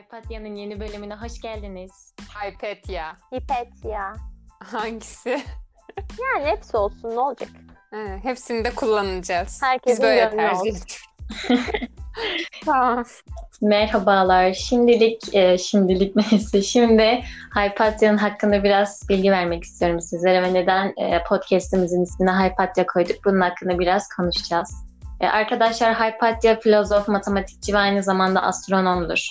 Hypatia'nın yeni bölümüne hoş geldiniz. Hypetia. Hipetya. Hangisi? Yani hepsi olsun ne olacak? He, hepsini de kullanacağız. Herkesin Biz böyle tercih ediyoruz. tamam. Merhabalar. Şimdilik, e, şimdilik neyse. Şimdi Hypatia'nın hakkında biraz bilgi vermek istiyorum sizlere ve neden e, podcast'imizin ismini Hypatia koyduk. Bunun hakkında biraz konuşacağız. E, arkadaşlar Hypatia filozof, matematikçi ve aynı zamanda astronomdur.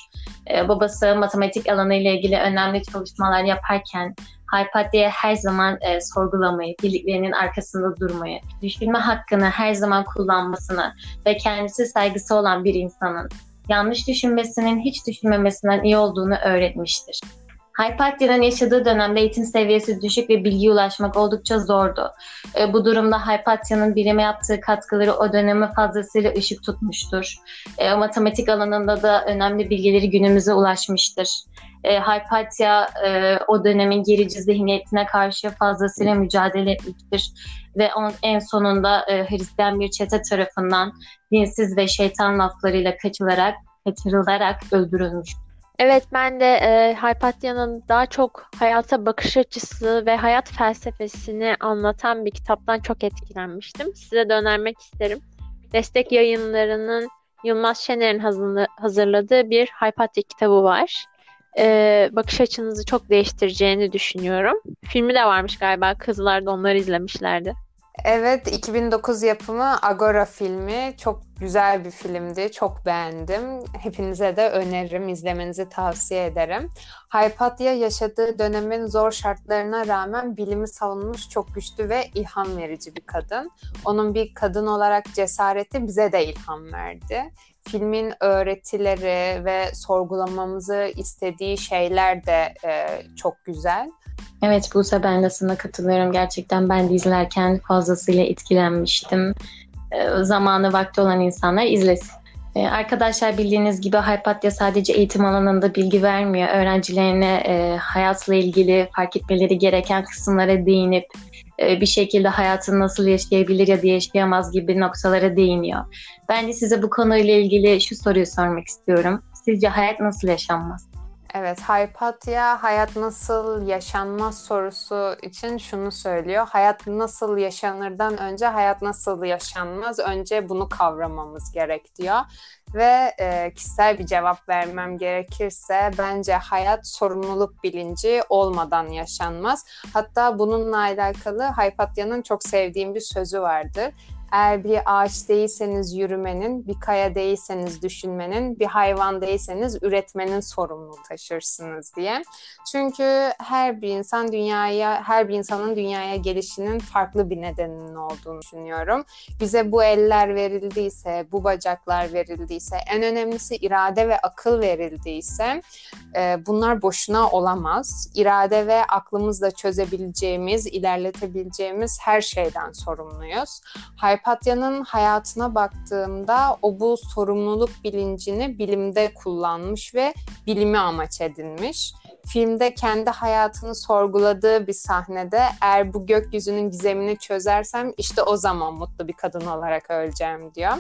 E, babası matematik alanı ile ilgili önemli çalışmalar yaparken Hypatia'ya her zaman e, sorgulamayı, bildiklerinin arkasında durmayı, düşünme hakkını her zaman kullanmasını ve kendisi saygısı olan bir insanın yanlış düşünmesinin hiç düşünmemesinden iyi olduğunu öğretmiştir. Hypatia'nın yaşadığı dönemde eğitim seviyesi düşük ve bilgiye ulaşmak oldukça zordu. E, bu durumda Hypatia'nın bilime yaptığı katkıları o döneme fazlasıyla ışık tutmuştur. E, matematik alanında da önemli bilgileri günümüze ulaşmıştır. E, Hypatia e, o dönemin gerici zihniyetine karşı fazlasıyla mücadele etmiştir ve on, en sonunda e, Hristiyan bir çete tarafından dinsiz ve şeytan laflarıyla kaçılarak, kaçırılarak öldürülmüş. Evet ben de e, Hypatia'nın daha çok hayata bakış açısı ve hayat felsefesini anlatan bir kitaptan çok etkilenmiştim. Size de önermek isterim. Destek yayınlarının Yılmaz Şener'in hazırladığı bir Hypatia kitabı var. E, bakış açınızı çok değiştireceğini düşünüyorum. Filmi de varmış galiba. Kızlar da onları izlemişlerdi. Evet, 2009 yapımı Agora filmi çok güzel bir filmdi. Çok beğendim. Hepinize de öneririm, izlemenizi tavsiye ederim. Hypatia yaşadığı dönemin zor şartlarına rağmen bilimi savunmuş çok güçlü ve ilham verici bir kadın. Onun bir kadın olarak cesareti bize de ilham verdi. Filmin öğretileri ve sorgulamamızı istediği şeyler de e, çok güzel. Evet Buse ben de sana katılıyorum. Gerçekten ben de izlerken fazlasıyla etkilenmiştim. Ee, zamanı vakti olan insanlar izlesin. Ee, arkadaşlar bildiğiniz gibi Hypatia sadece eğitim alanında bilgi vermiyor. Öğrencilerine e, hayatla ilgili fark etmeleri gereken kısımlara değinip e, bir şekilde hayatını nasıl yaşayabilir ya da yaşayamaz gibi noktalara değiniyor. Ben de size bu konuyla ilgili şu soruyu sormak istiyorum. Sizce hayat nasıl yaşanmaz? Evet, Hypatia hayat nasıl yaşanmaz sorusu için şunu söylüyor. Hayat nasıl yaşanırdan önce hayat nasıl yaşanmaz? Önce bunu kavramamız gerek diyor. Ve e, kişisel bir cevap vermem gerekirse bence hayat sorumluluk bilinci olmadan yaşanmaz. Hatta bununla alakalı Hypatia'nın çok sevdiğim bir sözü vardır. Eğer bir ağaç değilseniz yürümenin, bir kaya değilseniz düşünmenin, bir hayvan değilseniz üretmenin sorumluluğu taşırsınız diye. Çünkü her bir insan dünyaya, her bir insanın dünyaya gelişinin farklı bir nedeninin olduğunu düşünüyorum. Bize bu eller verildiyse, bu bacaklar verildiyse, en önemlisi irade ve akıl verildiyse e, bunlar boşuna olamaz. İrade ve aklımızla çözebileceğimiz, ilerletebileceğimiz her şeyden sorumluyuz. Hypatia'nın hayatına baktığımda o bu sorumluluk bilincini bilimde kullanmış ve bilimi amaç edinmiş. Filmde kendi hayatını sorguladığı bir sahnede eğer bu gökyüzünün gizemini çözersem işte o zaman mutlu bir kadın olarak öleceğim diyor.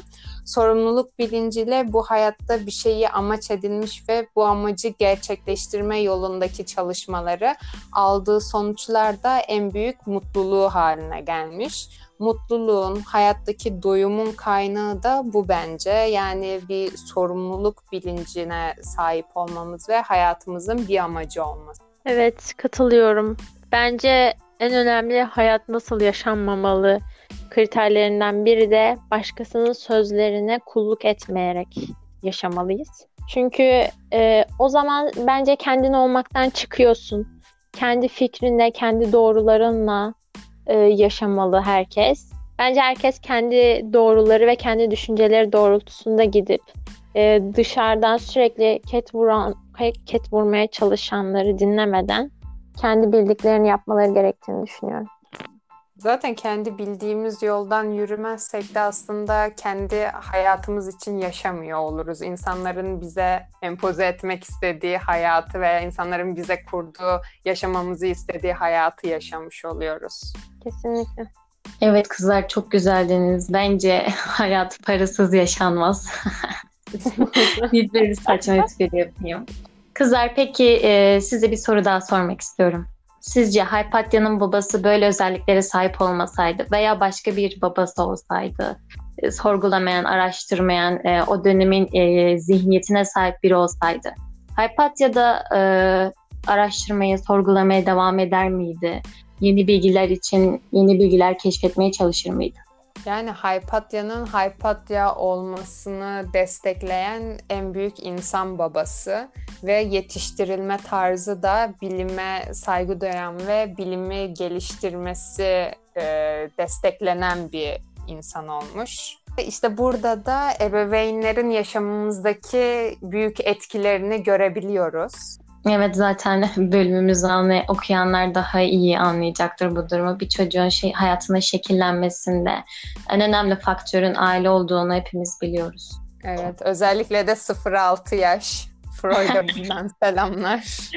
Sorumluluk bilinciyle bu hayatta bir şeyi amaç edinmiş ve bu amacı gerçekleştirme yolundaki çalışmaları aldığı sonuçlar da en büyük mutluluğu haline gelmiş mutluluğun, hayattaki doyumun kaynağı da bu bence. Yani bir sorumluluk bilincine sahip olmamız ve hayatımızın bir amacı olması. Evet, katılıyorum. Bence en önemli hayat nasıl yaşanmamalı kriterlerinden biri de başkasının sözlerine kulluk etmeyerek yaşamalıyız. Çünkü e, o zaman bence kendin olmaktan çıkıyorsun. Kendi fikrinle, kendi doğrularınla e, yaşamalı herkes. Bence herkes kendi doğruları ve kendi düşünceleri doğrultusunda gidip e, dışarıdan sürekli ket vuran, ket vurmaya çalışanları dinlemeden kendi bildiklerini yapmaları gerektiğini düşünüyorum. Zaten kendi bildiğimiz yoldan yürümezsek de aslında kendi hayatımız için yaşamıyor oluruz. İnsanların bize empoze etmek istediği hayatı veya insanların bize kurduğu, yaşamamızı istediği hayatı yaşamış oluyoruz. Kesinlikle. Evet kızlar çok güzeldiniz. Bence hayat parasız yaşanmaz. Bir böyle saçma espri yapayım. Kızlar peki e, size bir soru daha sormak istiyorum. Sizce Hypatia'nın babası böyle özelliklere sahip olmasaydı veya başka bir babası olsaydı, e, sorgulamayan, araştırmayan, e, o dönemin e, zihniyetine sahip biri olsaydı, Hypatia da e, araştırmaya, sorgulamaya devam eder miydi? Yeni bilgiler için yeni bilgiler keşfetmeye çalışır mıydı? Yani Hypatia'nın Hypatia olmasını destekleyen en büyük insan babası ve yetiştirilme tarzı da bilime saygı duyan ve bilimi geliştirmesi e, desteklenen bir insan olmuş. İşte burada da ebeveynlerin yaşamımızdaki büyük etkilerini görebiliyoruz. Evet zaten bölümümüzü anlay okuyanlar daha iyi anlayacaktır bu durumu. Bir çocuğun şey hayatının şekillenmesinde en önemli faktörün aile olduğunu hepimiz biliyoruz. Evet, özellikle de 0-6 yaş. Freud'a selamlar.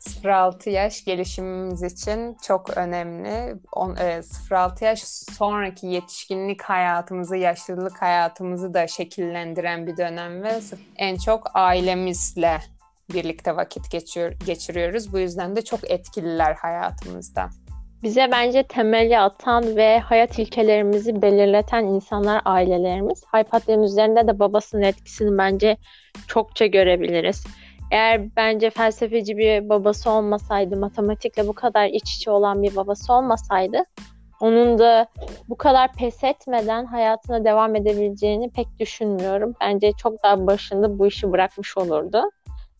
0-6 yaş gelişimimiz için çok önemli. 0-6 e, yaş sonraki yetişkinlik hayatımızı, yaşlılık hayatımızı da şekillendiren bir dönem ve en çok ailemizle birlikte vakit geçiyor, geçiriyoruz. Bu yüzden de çok etkililer hayatımızda. Bize bence temeli atan ve hayat ilkelerimizi belirleten insanlar ailelerimiz. Hypatia'nın üzerinde de babasının etkisini bence çokça görebiliriz. Eğer bence felsefeci bir babası olmasaydı, matematikle bu kadar iç içe olan bir babası olmasaydı, onun da bu kadar pes etmeden hayatına devam edebileceğini pek düşünmüyorum. Bence çok daha başında bu işi bırakmış olurdu.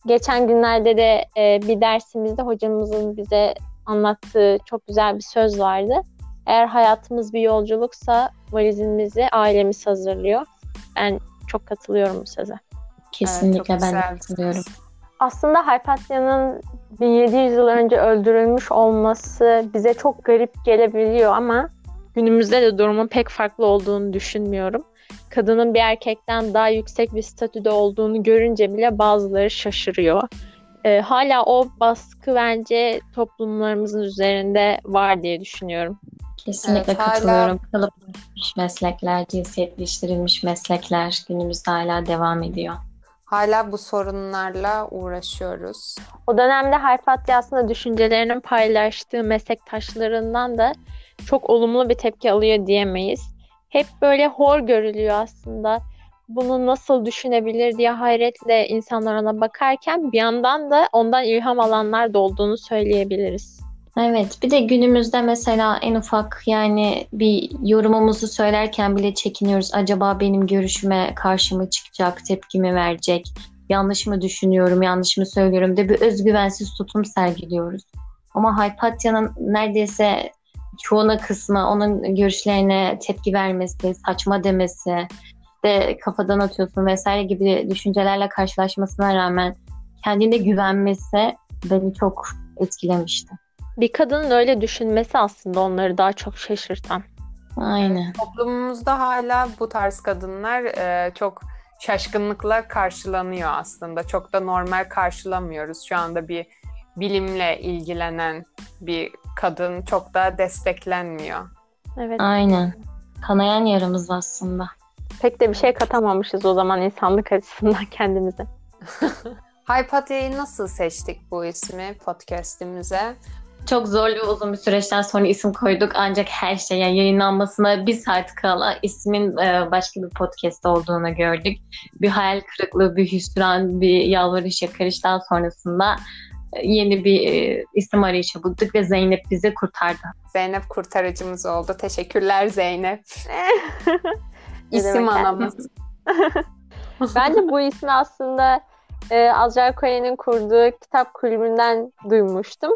Geçen günlerde de e, bir dersimizde hocamızın bize anlattığı çok güzel bir söz vardı. Eğer hayatımız bir yolculuksa valizimizi ailemiz hazırlıyor. Ben çok katılıyorum bu söze. Kesinlikle evet, ben de katılıyorum. Aslında Hypatia'nın 1700 yıl önce öldürülmüş olması bize çok garip gelebiliyor ama günümüzde de durumun pek farklı olduğunu düşünmüyorum kadının bir erkekten daha yüksek bir statüde olduğunu görünce bile bazıları şaşırıyor. E, hala o baskı bence toplumlarımızın üzerinde var diye düşünüyorum. Kesinlikle evet, katılıyorum. Hala... Kalıplaşmış meslekler, cinsiyetleştirilmiş meslekler günümüzde hala devam ediyor. Hala bu sorunlarla uğraşıyoruz. O dönemde Hayfatya aslında düşüncelerinin paylaştığı meslektaşlarından da çok olumlu bir tepki alıyor diyemeyiz hep böyle hor görülüyor aslında. Bunu nasıl düşünebilir diye hayretle insanlar ona bakarken bir yandan da ondan ilham alanlar da olduğunu söyleyebiliriz. Evet bir de günümüzde mesela en ufak yani bir yorumumuzu söylerken bile çekiniyoruz. Acaba benim görüşüme karşı mı çıkacak, tepkimi verecek, yanlış mı düşünüyorum, yanlış mı söylüyorum de bir özgüvensiz tutum sergiliyoruz. Ama Hypatia'nın neredeyse çoğuna kısmı onun görüşlerine tepki vermesi, saçma demesi, de kafadan atıyorsun vesaire gibi düşüncelerle karşılaşmasına rağmen kendine güvenmesi beni çok etkilemişti. Bir kadının öyle düşünmesi aslında onları daha çok şaşırtan. Aynen. Toplumumuzda hala bu tarz kadınlar e, çok şaşkınlıkla karşılanıyor aslında. Çok da normal karşılamıyoruz. Şu anda bir bilimle ilgilenen bir kadın çok da desteklenmiyor. Evet. Aynen. Kanayan yaramız aslında. Pek de bir şey katamamışız o zaman insanlık açısından kendimize. Hypatia'yı nasıl seçtik bu ismi podcast'imize? Çok zorlu uzun bir süreçten sonra isim koyduk ancak her şey yani yayınlanmasına bir saat kala ismin e, başka bir podcast olduğunu gördük. Bir hayal kırıklığı, bir hüsran, bir yalvarış yakarıştan sonrasında yeni bir e, isim arayışı bulduk ve Zeynep bizi kurtardı. Zeynep kurtarıcımız oldu. Teşekkürler Zeynep. İsim anamız. Bence bu ismi aslında e, Azrail Kore'nin kurduğu kitap kulübünden duymuştum.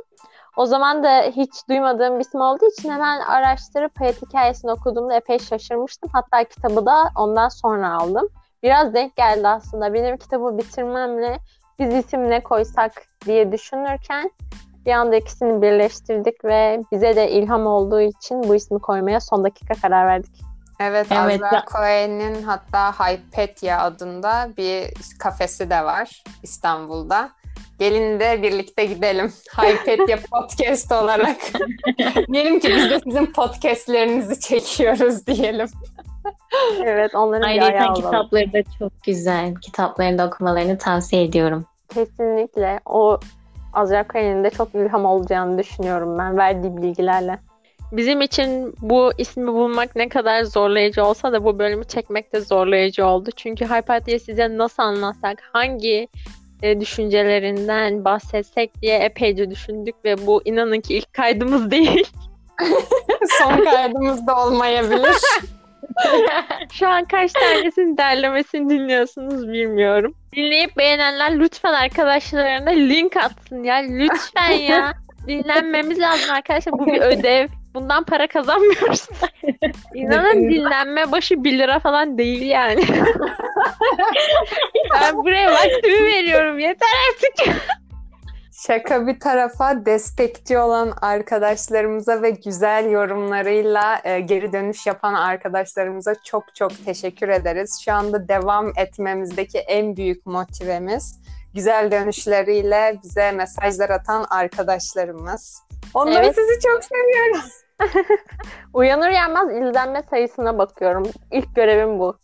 O zaman da hiç duymadığım bir isim olduğu için hemen araştırıp hayat hikayesini okuduğumda epey şaşırmıştım. Hatta kitabı da ondan sonra aldım. Biraz denk geldi aslında. Benim kitabı bitirmemle biz isim ne koysak diye düşünürken bir anda ikisini birleştirdik ve bize de ilham olduğu için bu ismi koymaya son dakika karar verdik. Evet, evet. Azra Cohen'in hatta Hypetia adında bir kafesi de var İstanbul'da. Gelin de birlikte gidelim. Hypetia Podcast olarak. diyelim ki biz de sizin podcastlerinizi çekiyoruz diyelim. evet onların Ayrıca kitapları da çok güzel. Kitaplarını da okumalarını tavsiye ediyorum. Kesinlikle. O Azrakaya'nın da çok ilham olacağını düşünüyorum ben verdiği bilgilerle. Bizim için bu ismi bulmak ne kadar zorlayıcı olsa da bu bölümü çekmek de zorlayıcı oldu. Çünkü Hypatia'yı size nasıl anlatsak, hangi e, düşüncelerinden bahsetsek diye epeyce düşündük ve bu inanın ki ilk kaydımız değil. Son kaydımız da olmayabilir. Şu an kaç tanesinin derlemesini dinliyorsunuz bilmiyorum. Dinleyip beğenenler lütfen arkadaşlarına link atsın ya. Lütfen ya. Dinlenmemiz lazım arkadaşlar. Bu bir ödev. Bundan para kazanmıyoruz. İnanın dinlenme başı 1 lira falan değil yani. ben buraya vaktimi veriyorum. Yeter artık. Şaka bir tarafa destekçi olan arkadaşlarımıza ve güzel yorumlarıyla e, geri dönüş yapan arkadaşlarımıza çok çok teşekkür ederiz. Şu anda devam etmemizdeki en büyük motivemiz güzel dönüşleriyle bize mesajlar atan arkadaşlarımız. Onları Evet. sizi çok seviyoruz. Uyanır uyanmaz izlenme sayısına bakıyorum. İlk görevim bu.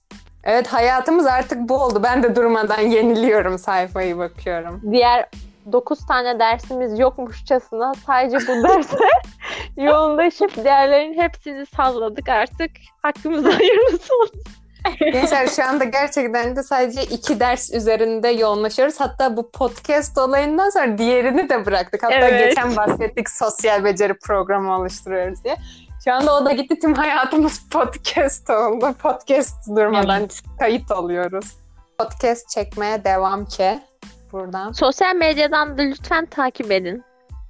Evet hayatımız artık bu oldu. Ben de durmadan yeniliyorum sayfayı bakıyorum. diğer 9 tane dersimiz yokmuşçasına sadece bu derse yoğunlaşıp diğerlerin hepsini salladık artık. Hakkımızda hayırlısı olsun. Gençler şu anda gerçekten de sadece iki ders üzerinde yoğunlaşıyoruz. Hatta bu podcast olayından sonra diğerini de bıraktık. Hatta Evet. geçen bahsettik sosyal beceri programı oluşturuyoruz diye. Şu anda o da gitti tüm hayatımız podcast oldu. Podcast durmadan kayıt oluyoruz. Podcast çekmeye devam ki buradan. Sosyal medyadan da lütfen takip edin.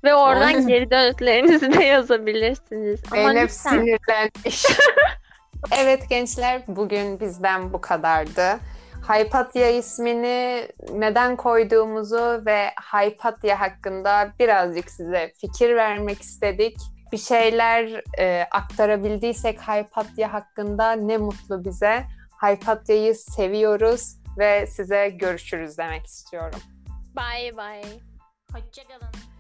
Ve oradan geri dönütlerinizi de yazabilirsiniz. Ama Zeynep lütfen. sinirlenmiş. evet gençler bugün bizden bu kadardı. Hypatia ismini neden koyduğumuzu ve Hypatia hakkında birazcık size fikir vermek istedik. Bir şeyler e, aktarabildiysek Hypatia hakkında ne mutlu bize. Hypatia'yı seviyoruz ve size görüşürüz demek istiyorum. Bye bye. Hoşçakalın.